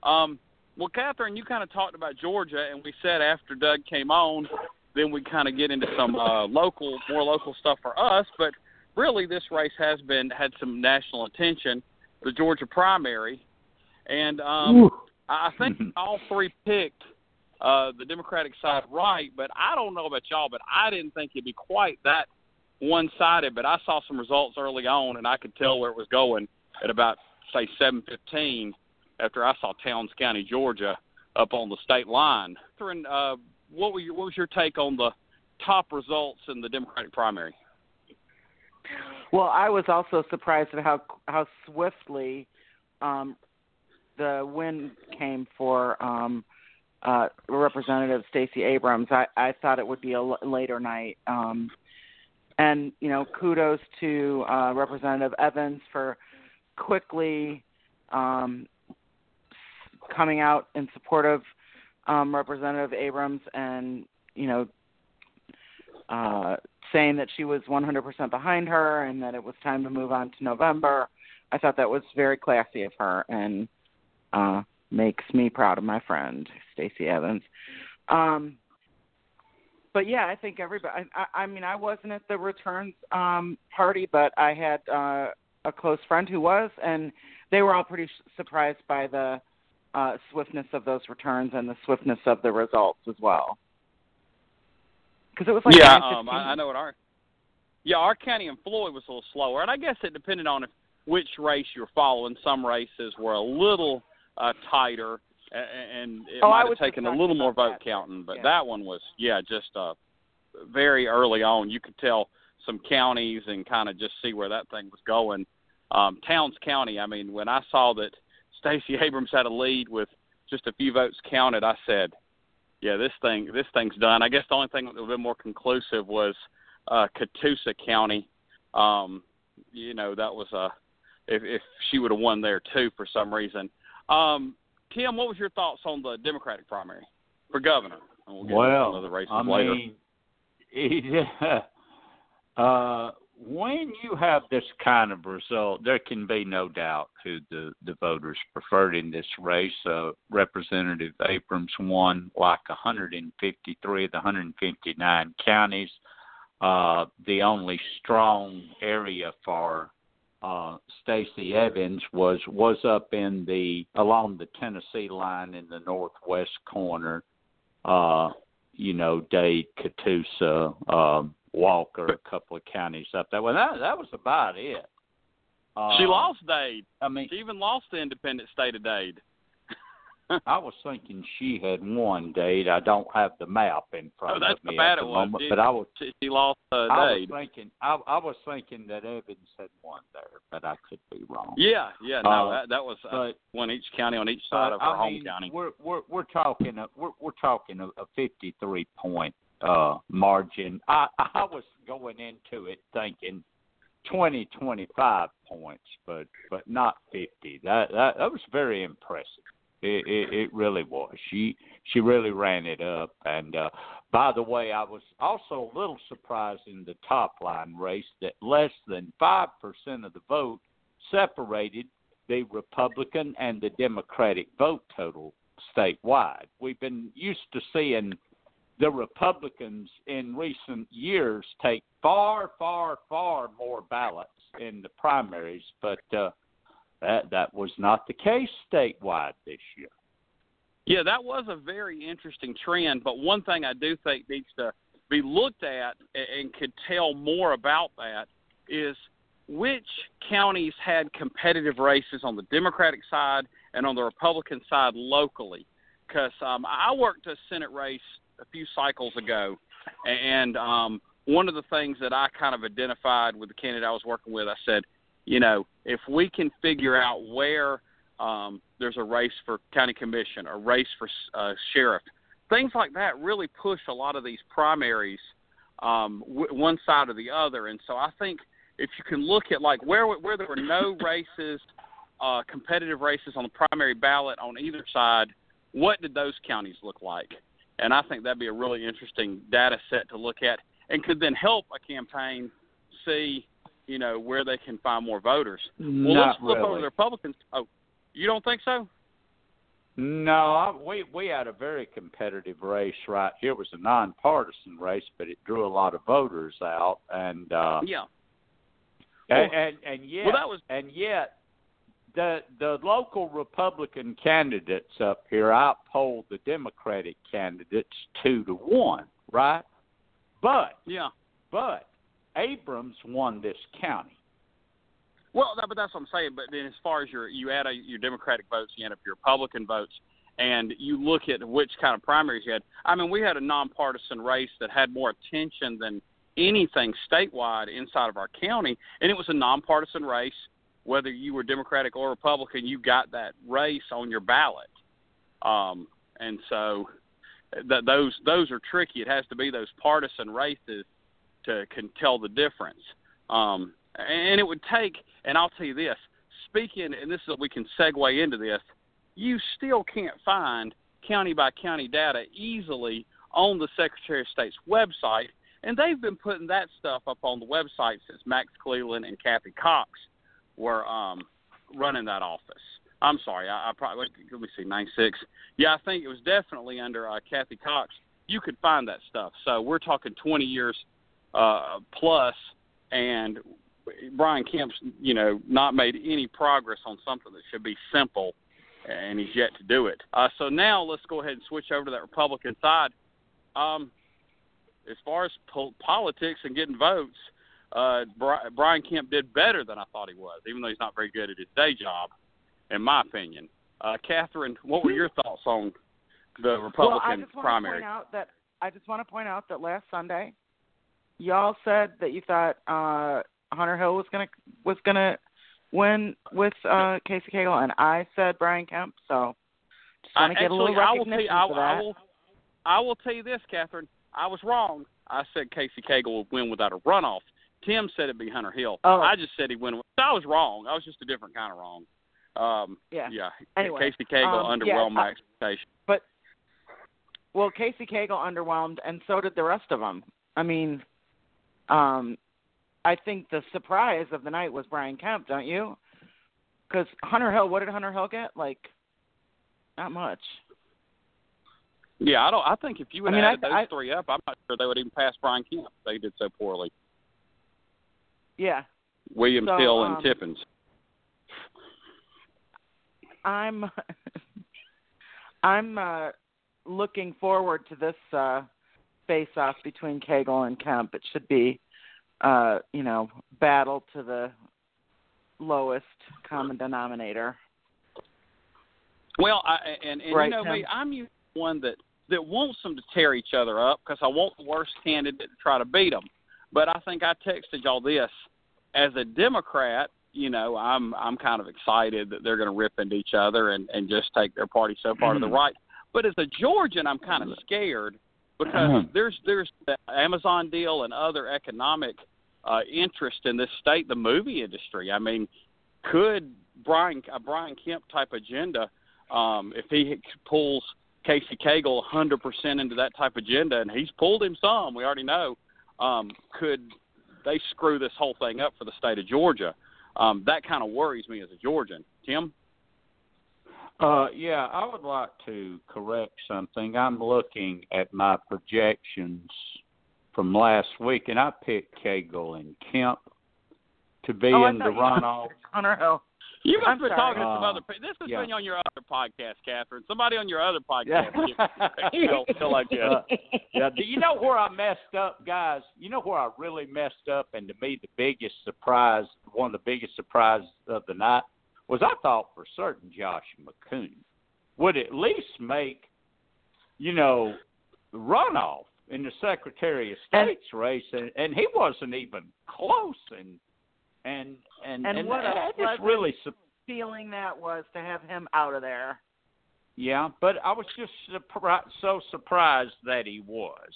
Um, well, Catherine, you kind of talked about Georgia, and we said after Doug came on, then we kind of get into some uh, local, more local stuff for us. But really, this race has been had some national attention, the Georgia primary, and um, I I think all three picked uh, the Democratic side right. But I don't know about y'all, but I didn't think it'd be quite that one-sided. But I saw some results early on, and I could tell where it was going at about say 7:15 after I saw Towns County, Georgia, up on the state line. Uh, what, were your, what was your take on the top results in the Democratic primary? Well, I was also surprised at how how swiftly um, the win came for um, uh, Representative Stacey Abrams. I, I thought it would be a l- later night, um, and you know, kudos to uh, Representative Evans for quickly um, coming out in support of um, Representative Abrams and you know uh, saying that she was 100% behind her and that it was time to move on to November. I thought that was very classy of her and uh, makes me proud of my friend Stacey Evans. Um, but yeah, I think everybody. I, I mean, I wasn't at the returns um, party, but I had uh, a close friend who was, and they were all pretty surprised by the uh, swiftness of those returns and the swiftness of the results as well. Because it was like yeah, um, I, I know what our yeah our county and Floyd was a little slower, and I guess it depended on if, which race you're following. Some races were a little uh, tighter, and it Oh, might have taken a little more vote that. counting. But Yeah. that one was yeah, just uh, very early on. You could tell some counties and kind of just see where that thing was going. Um, Towns County. I mean, when I saw that Stacey Abrams had a lead with just a few votes counted, I said, "Yeah, this thing, this thing's done." I guess the only thing that would have been more conclusive was uh, Catoosa County. Um, you know, that was a if, if she would have won there too for some reason. Um, Tim, what was your thoughts on the Democratic primary for governor? And we'll get Well, of the races I later. mean, he, uh, when you have this kind of result, there can be no doubt who the, the voters preferred in this race. Uh, Representative Abrams won like 153 of the 159 counties. Uh, the only strong area for uh, Stacey Evans was was up in the along the Tennessee line in the northwest corner. Uh, you know, Dade, Catoosa, um, Walker, a couple of counties up that way. that that was about it. Uh, she lost Dade. I mean, she even lost the independent state of Dade. I was thinking she had won Dade. I don't have the map in front oh, of me at the it was. moment, She, but I was she, she lost uh, I Dade. was thinking I, I was thinking that Evans had won there, but I could be wrong. Yeah, yeah, no, Uh, that, that was uh, but one each county on each side of her I home mean, county. We're we're we're talking a we're we're talking a, a 53 point uh margin. I I was going into it thinking 20 25 points, but but not 50. That that that was very impressive. It, it, it really was. She she really ran it up. And uh, by the way, I was also a little surprised in the top line race that less than five percent of the vote separated the Republican and the Democratic vote total statewide. We've been used to seeing the Republicans in recent years take far, far, far more ballots in the primaries, but uh, that that was not the case statewide this year. Yeah, that was a very interesting trend. But one thing I do think needs to be looked at and could tell more about that is which counties had competitive races on the Democratic side and on the Republican side locally. Because um, I worked a Senate race a few cycles ago, and um, one of the things that I kind of identified with the candidate I was working with, I said, you know, if we can figure out where um, there's a race for county commission, a race for uh, sheriff, things like that really push a lot of these primaries um, w- one side or the other. And so I think if you can look at like where where there were no races, uh, competitive races on the primary ballot on either side, what did those counties look like? And I think that'd be a really interesting data set to look at, and could then help a campaign see, you know, where they can find more voters. Well, Not let's flip over really. to the Republicans. Oh, you don't think so? No, I, we we had a very competitive race right here. It was a nonpartisan race, but it drew a lot of voters out, and uh, Yeah. and, and and yet Well, that was and yet the the local Republican candidates up here outpolled the Democratic candidates two to one, right? But yeah. but Abrams won this county. Well, that, but that's what I'm saying. But then, as far as your you add a, your Democratic votes, you add up your Republican votes, and you look at which kind of primaries you had. I mean, we had a nonpartisan race that had more attention than anything statewide inside of our county, and it was a nonpartisan race. Whether you were Democratic or Republican, you got that race on your ballot. Um, and so, th- those those are tricky. It has to be those partisan races to can tell the difference. Um, and it would take, and I'll tell you this, speaking, and this is what we can segue into this, you still can't find county by county data easily on the Secretary of State's website, and they've been putting that stuff up on the website since Max Cleland and Cathy Cox were um, running that office. I'm sorry, I, I probably let me see, nine six. Yeah, I think it was definitely under uh, Cathy Cox. You could find that stuff. So we're talking 20 years uh, plus, and Brian Kemp's, you know, not made any progress on something that should be simple, and he's yet to do it. Uh, so now let's go ahead and switch over to that Republican side. Um, as far as po- politics and getting votes, uh, Brian Kemp did better than I thought he was, even though he's not very good at his day job, in my opinion. Uh, Catherine, what were your thoughts on the Republican well, I just want primary? to point out that I just want to point out that last Sunday, y'all said that you thought uh, Hunter Hill was gonna was gonna win with uh, Casey Cagle, and I said Brian Kemp. So just want to I, get a little actually, I will tell recognition you, I, for I that. will, I will tell you this, Catherine. I was wrong. I said Casey Cagle would win without a runoff. Tim said it'd be Hunter Hill. Oh. I just said he'd win. So I was wrong. I was just a different kind of wrong. Um, Yeah. Yeah. Anyway, Casey Cagle um, underwhelmed yeah, my I- expectations. But well, Casey Cagle underwhelmed, and so did the rest of them. I mean, um, I think the surprise of the night was Brian Kemp, don't you? Because Hunter Hill, what did Hunter Hill get? Like, not much. Yeah, I don't. I think if you would I mean, added I- those three up, I'm not sure they would even pass Brian Kemp. They did so poorly. Yeah, Williams, So, Hill, and um, Tippins. I'm I'm uh, looking forward to this uh, face off between Cagle and Kemp. It should be, uh, you know, battle to the lowest common denominator. Well, I, and and Right, you know me, I'm usually one that that wants them to tear each other up because I want the worst candidate to try to beat them. But I think I texted y'all this as a Democrat. You know, I'm I'm kind of excited that they're going to rip into each other and and just take their party so far to the right. But as a Georgian, I'm kind of scared because Mhm. there's there's the Amazon deal and other economic uh, interest in this state, the movie industry. I mean, could Brian a Brian Kemp type agenda, um, if he pulls Casey Cagle 100% into that type agenda, and he's pulled him some, we already know, um, could they screw this whole thing up for the state of Georgia? Um, that kind of worries me as a Georgian. Tim? Uh, yeah, I would like to correct something. I'm looking at my projections from last week, and I picked Cagle and Kemp to be oh, in the runoff. Hunter Hill. You must I'm have sorry. talking to some Uh, other. This has yeah. been on your other podcast, Catherine. Somebody on your other Yeah. podcast. feel, feel like that. Uh, yeah, do you know where I messed up, guys? You know where I really messed up, and to me, the biggest surprise, one of the biggest surprises of the night, was I thought for certain Josh McKoon would at least make, you know, runoff in the Secretary of And- State's race, and, and he wasn't even close, and and and And what a just pleasant- really su- Feeling that was to have him out of there. yeah, but I was just surpri- so surprised that he was.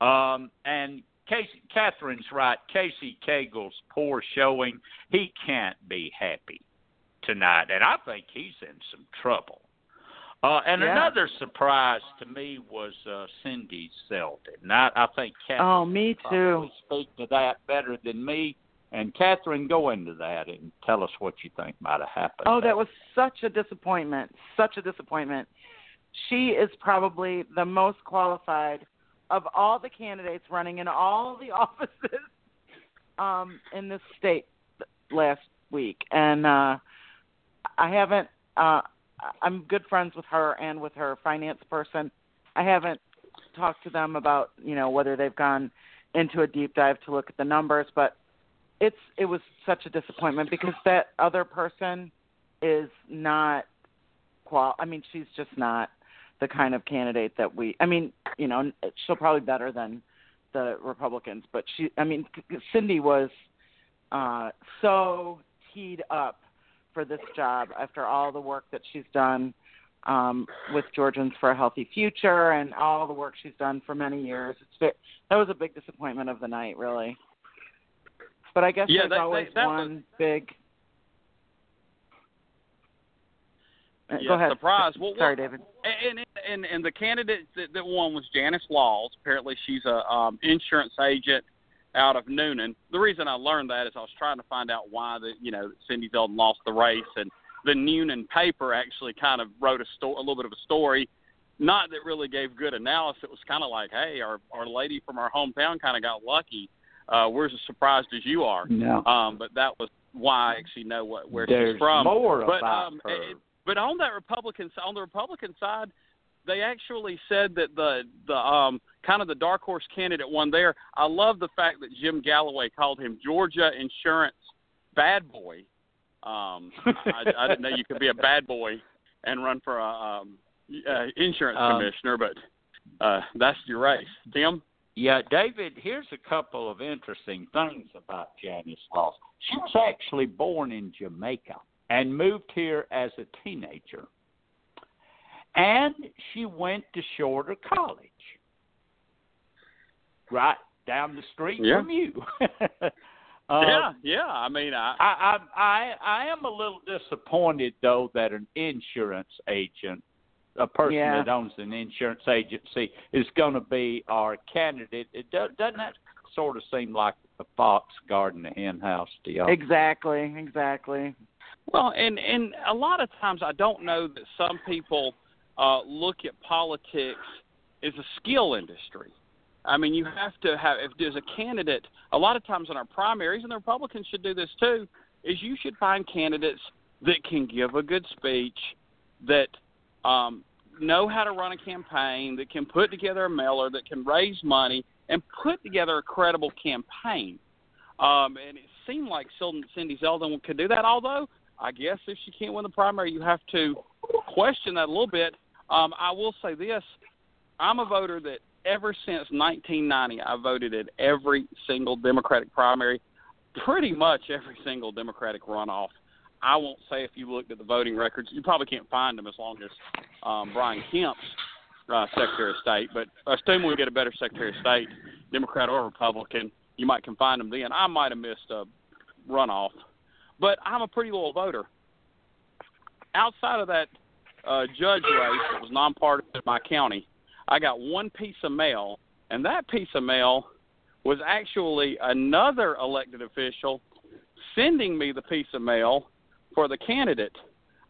Um, and Casey, Catherine's right. Casey Cagle's poor showing, he can't be happy tonight, and I think he's in some trouble. Uh, and Yeah. another surprise to me was uh, Cindy Zeldin. And I, I think Catherine Oh, me too. speak to that better than me. And Catherine, go into that and tell us what you think might have happened. Oh, that was such a disappointment. Such a disappointment. She is probably the most qualified of all the candidates running in all the offices um, in this state last week. And uh, I haven't, uh, I'm good friends with her and with her finance person. I haven't talked to them about, you know, whether they've gone into a deep dive to look at the numbers, but it's it was such a disappointment because that other person is not qual I mean she's just not the kind of candidate that we I mean, you know, she'll probably better than the Republicans, but she I mean Cindy was uh so teed up for this job after all the work that she's done um with Georgians for a Healthy Future and all the work she's done for many years. It's that was a big disappointment of the night, really. But I guess Yeah, there's that- always that- that was- one big. Uh, Yeah, Go ahead. surprise. Well, Sorry, well, David. And and and the candidate that, that won was Janice Laws. Apparently, she's a um, insurance agent out of Newnan. The reason I learned that is I was trying to find out why the you know Cindy Zeldin lost the race, and the Newnan paper actually kind of wrote a story, a little bit of a story, not that really gave good analysis. It was kind of like, hey, our our lady from our hometown kind of got lucky. Uh, we're as surprised as you are. No. Um, but that was why I actually know what where There's she's from. more but about um, her. it- but on that Republican on the Republican side, they actually said that the the um kind of the dark horse candidate won there. I love the fact that Jim Galloway called him Georgia Insurance Bad Boy. Um, I, I didn't know you could be a bad boy and run for a um, uh, insurance Um, commissioner, but uh, that's your race, Tim. Yeah, David, here's a couple of interesting things about Janice Laws. She was actually born in Jamaica and moved here as a teenager. And she went to Shorter College, right down the street Yeah. from you. Uh, yeah, yeah. I mean, I, I, I I I am a little disappointed though that an insurance agent, a person Yeah. that owns an insurance agency, is going to be our candidate. It do, doesn't that sort of seem like a fox guarding a hen house to y'all. Exactly, exactly. Well, and and a lot of times I don't know that some people uh, look at politics as a skill industry. I mean, you have to have if there's a candidate. A lot of times in our primaries, and the Republicans should do this too, is you should find candidates that can give a good speech, that um, know how to run a campaign, that can put together a mailer, that can raise money, and put together a credible campaign. Um, and it seemed like Cindy Zeldin could do that. Although I guess if she can't win the primary, you have to question that a little bit. Um, I will say this: I'm a voter that ever since 1990, I voted at every single Democratic primary, pretty much every single Democratic runoff. I won't say if you looked at the voting records, you probably can't find them as long as um, Brian Kemp's uh, Secretary of State. But assuming we get a better Secretary of State, Democrat or Republican, you might can find them then. I might have missed a runoff, but I'm a pretty loyal voter. Outside of that uh, judge race that was nonpartisan in my county, I got one piece of mail, and that piece of mail was actually another elected official sending me the piece of mail for the candidate.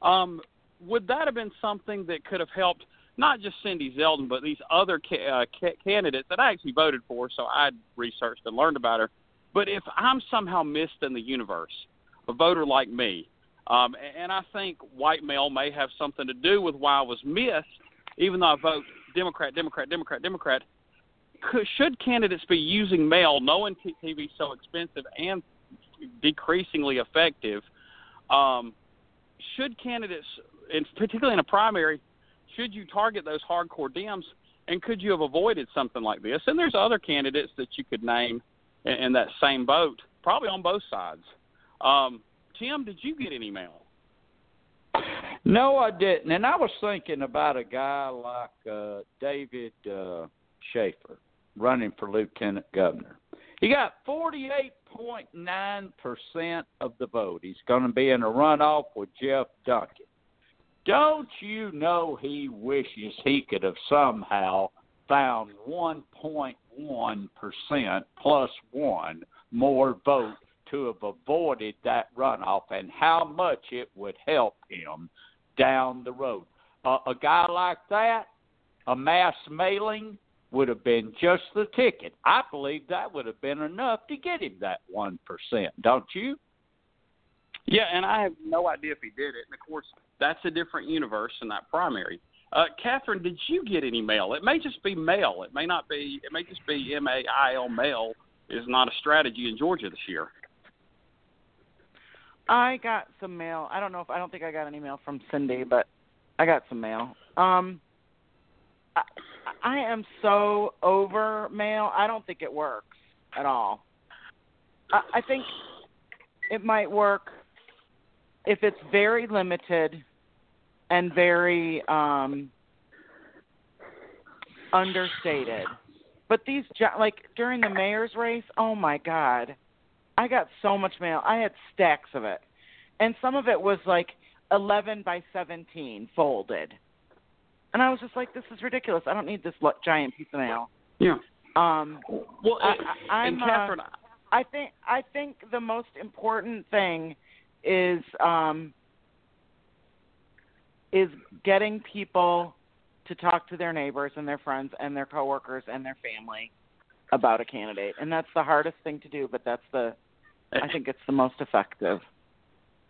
Um, would that have been something that could have helped not just Cindy Zeldin, but these other ca- uh, ca- candidates that I actually voted for? So I researched and learned about her. But if I'm somehow missed in the universe, a voter like me, um, and I think white male may have something to do with why I was missed, even though I vote Democrat, Democrat, Democrat, Democrat. Could, should candidates be using mail, knowing TV is so expensive and decreasingly effective? Um, should candidates, and particularly in a primary, should you target those hardcore Dems? And could you have avoided something like this? And there's other candidates that you could name in, in that same boat, probably on both sides. Um, Tim, did you get any mail? No, I didn't. And I was thinking about a guy like uh, David uh, Shafer running for lieutenant governor. He got 48.9% of the vote. He's going to be in a runoff with Jeff Duncan. Don't you know he wishes he could have somehow found 1.1% plus one more vote to have avoided that runoff and how much it would help him down the road. Uh, a guy like that, a mass mailing would have been just the ticket. I believe that would have been enough to get him that 1%, don't you? Yeah, and I have no idea if he did it. And of course, that's a different universe in that primary. Uh, Catherine, did you get any mail? It may just be mail. It may not be. It may just be M A I L mail is not a strategy in Georgia this year. I got some mail. I don't know if I don't think I got an email from Cindy, but I got some mail. Um I, I am so over mail. I don't think it works at all. I, I think it might work if it's very limited and very um understated. But these like during the mayor's race, oh my god. I got so much mail. I had stacks of it. And some of it was like 11 by 17 folded. And I was just like, this is ridiculous. I don't need this giant piece of mail. Yeah. Um, well, I, I, and I'm, Catherine, uh, I think I think the most important thing is um, is getting people to talk to their neighbors and their friends and their coworkers and their family about a candidate, and that's the hardest thing to do. But that's the I think it's the most effective.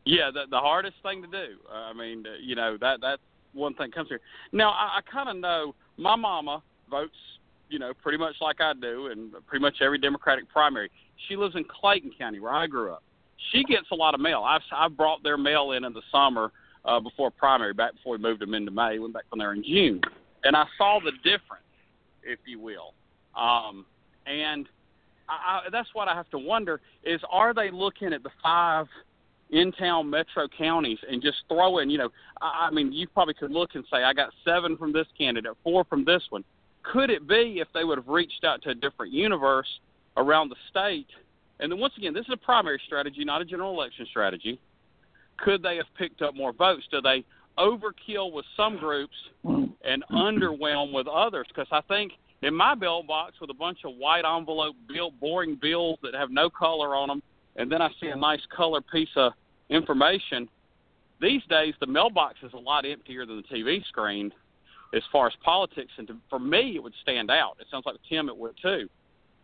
Yeah, the the hardest thing to do. Uh, I mean, uh, you know that that's one thing comes here. Now I, I kind of know my mama votes, you know, pretty much like I do, and pretty much every Democratic primary. She lives in Clayton County, where I grew up. She gets a lot of mail. I've I've brought their mail in in the summer uh, before primary, back before we moved them into May, went back they were in June, and I saw the difference, if you will. Um, and I, I, that's what I have to wonder is are they looking at the five in town metro counties and just throwing, you know, I, I mean, you probably could look and say, I got seven from this candidate, four from this one. Could it be if they would have reached out to a different universe around the state? And then once again, this is a primary strategy, not a general election strategy. Could they have picked up more votes? Do they overkill with some groups and underwhelm with others? Because I think in my mailbox with a bunch of white envelope bill, boring bills that have no color on them, and then I see a nice color piece of information. These days, the mailbox is a lot emptier than the TV screen, as far as politics. And to, for me, it would stand out. It sounds like Tim, it would too.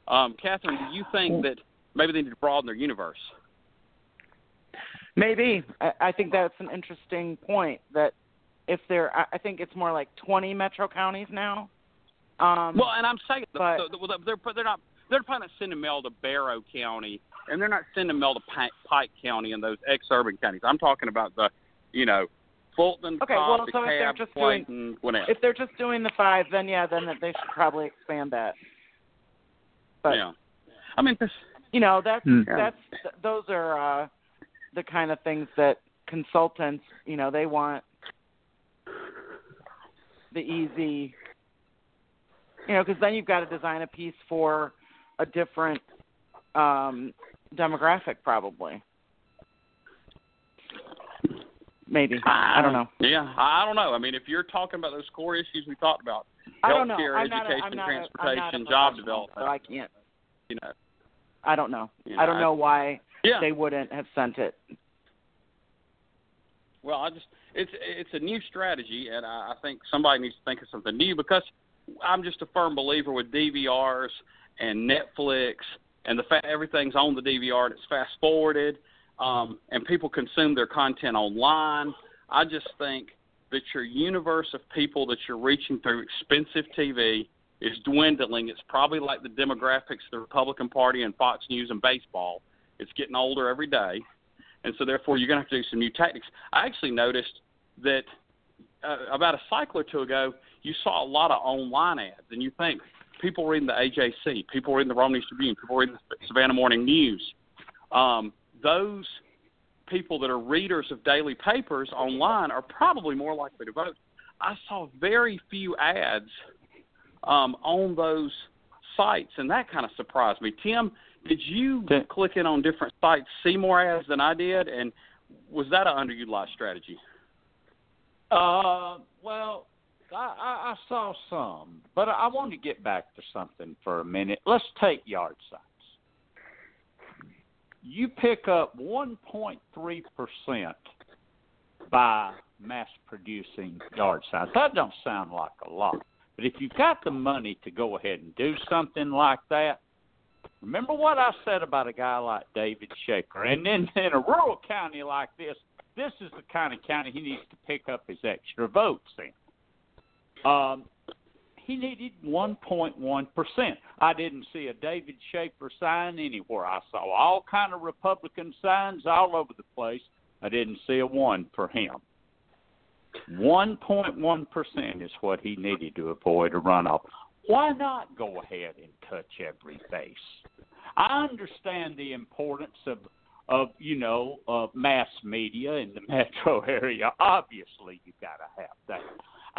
Um, Catherine, do you think that maybe they need to broaden their universe? Maybe. I, I think that's an interesting point. That if there, I think it's more like 20 metro counties now. Um, well, and I'm saying but, the, the, they're they're not they're probably not sending mail to Barrow County, and they're not sending mail to Pike, Pike County and those ex-urban counties. I'm talking about the, you know, Fulton, okay, Cobb, well, so if they're just Clayton, doing, If they're just doing the five, then yeah, then they should probably expand that. But yeah, I mean, this, you know, that's Hmm. that's those are uh, the kind of things that consultants, you know, they want the easy, you know, because then you've got to design a piece for a different um, demographic, probably. Maybe I don't um, know. Yeah, I don't know. I mean, if you're talking about those core issues we talked about, know. healthcare, education, a- not a transportation, job development, so I can't. you know, I don't know. you I don't know why Yeah. they wouldn't have sent it. Well, I just it's it's a new strategy, and I, I think somebody needs to think of something new because I'm just a firm believer with DVRs and Netflix and the fact everything's on the DVR and it's fast forwarded, um, and people consume their content online. I just think that your universe of people that you're reaching through expensive TV is dwindling. It's probably like the demographics of the Republican Party and Fox News and baseball. It's getting older every day and so therefore you're going to have to do some new tactics. I actually noticed that uh, about a cycle or two ago, you saw a lot of online ads, and you think people reading the AJC, people reading the Rome News Tribune, people reading the Savannah Morning News. Um, those people that are readers of daily papers online are probably more likely to vote. I saw very few ads um, on those sites, and that kind of surprised me. Tim, did you click in on different sites, see more ads than I did, and was that an underutilized strategy? Uh, well, I, I, saw some, but I want to get back to something for a minute. Let's take yard signs. You pick up 1.3 percent by mass producing yard signs. That don't sound like a lot, but if you've got the money to go ahead and do something like that, remember what I said about a guy like David Shafer, and then in a rural county like this, this is the kind of county he needs to pick up his extra votes in. Um, he needed 1.1 percent. I didn't see a David Shafer sign anywhere. I saw all kind of Republican signs all over the place. I didn't see a one for him. 1.1 percent is what he needed to avoid a runoff. Why not go ahead and touch every base? I understand the importance of of you know uh, mass media in the metro area. Obviously, you got to have that.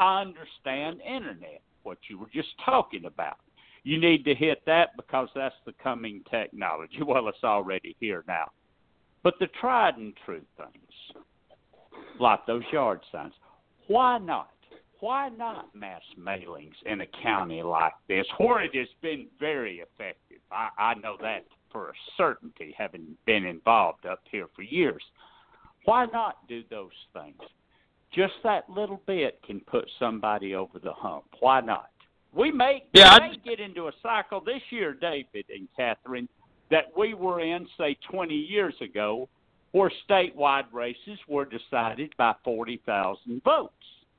I understand internet, what you were just talking about. You need to hit that because that's the coming technology. Well, it's already here now. But the tried and true things, like those yard signs, why not? Why not mass mailings in a county like this where it has been very effective? I, I know that for a certainty, having been involved up here for years. Why not do those things? Just that little bit can put somebody over the hump. Why not? We may, Yeah, we may get into a cycle this year, David and Catherine, that we were in, say, 20 years ago, where statewide races were decided by 40,000 votes.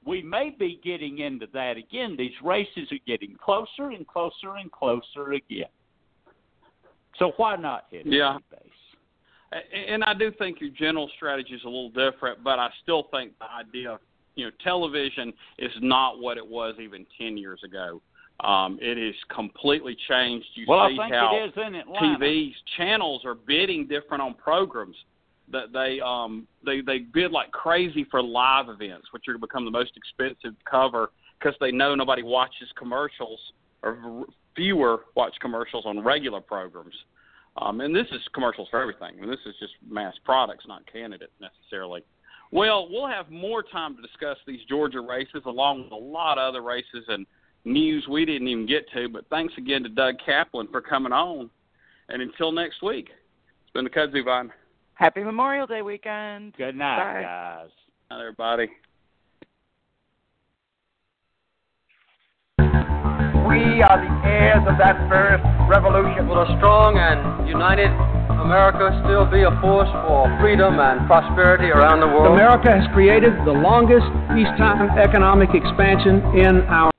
We may be getting into that again. These races are getting closer and closer and closer again. So why not hit Yeah. base? And I do think your general strategy is a little different, but I still think the idea of you know television is not what it was even ten years ago. Um, it is completely changed. You Well, I see think how it is in Atlanta. TV's channels are bidding different on programs. That they um they they bid like crazy for live events, which are to become the most expensive cover because they know nobody watches commercials or fewer watch commercials on regular programs. Um, and this is commercials for everything. And this is just mass products, not candidates necessarily. Well, we'll have more time to discuss these Georgia races along with a lot of other races and news we didn't even get to. But thanks again to Doug Kaplan for coming on. And until next week, it's been the Kudzu Vine. Happy Memorial Day weekend. Good night, Bye. guys. Night, everybody. We are the heirs of that first revolution. Will a strong and united America still be a force for freedom and prosperity around the world? America has created the longest peacetime economic expansion in our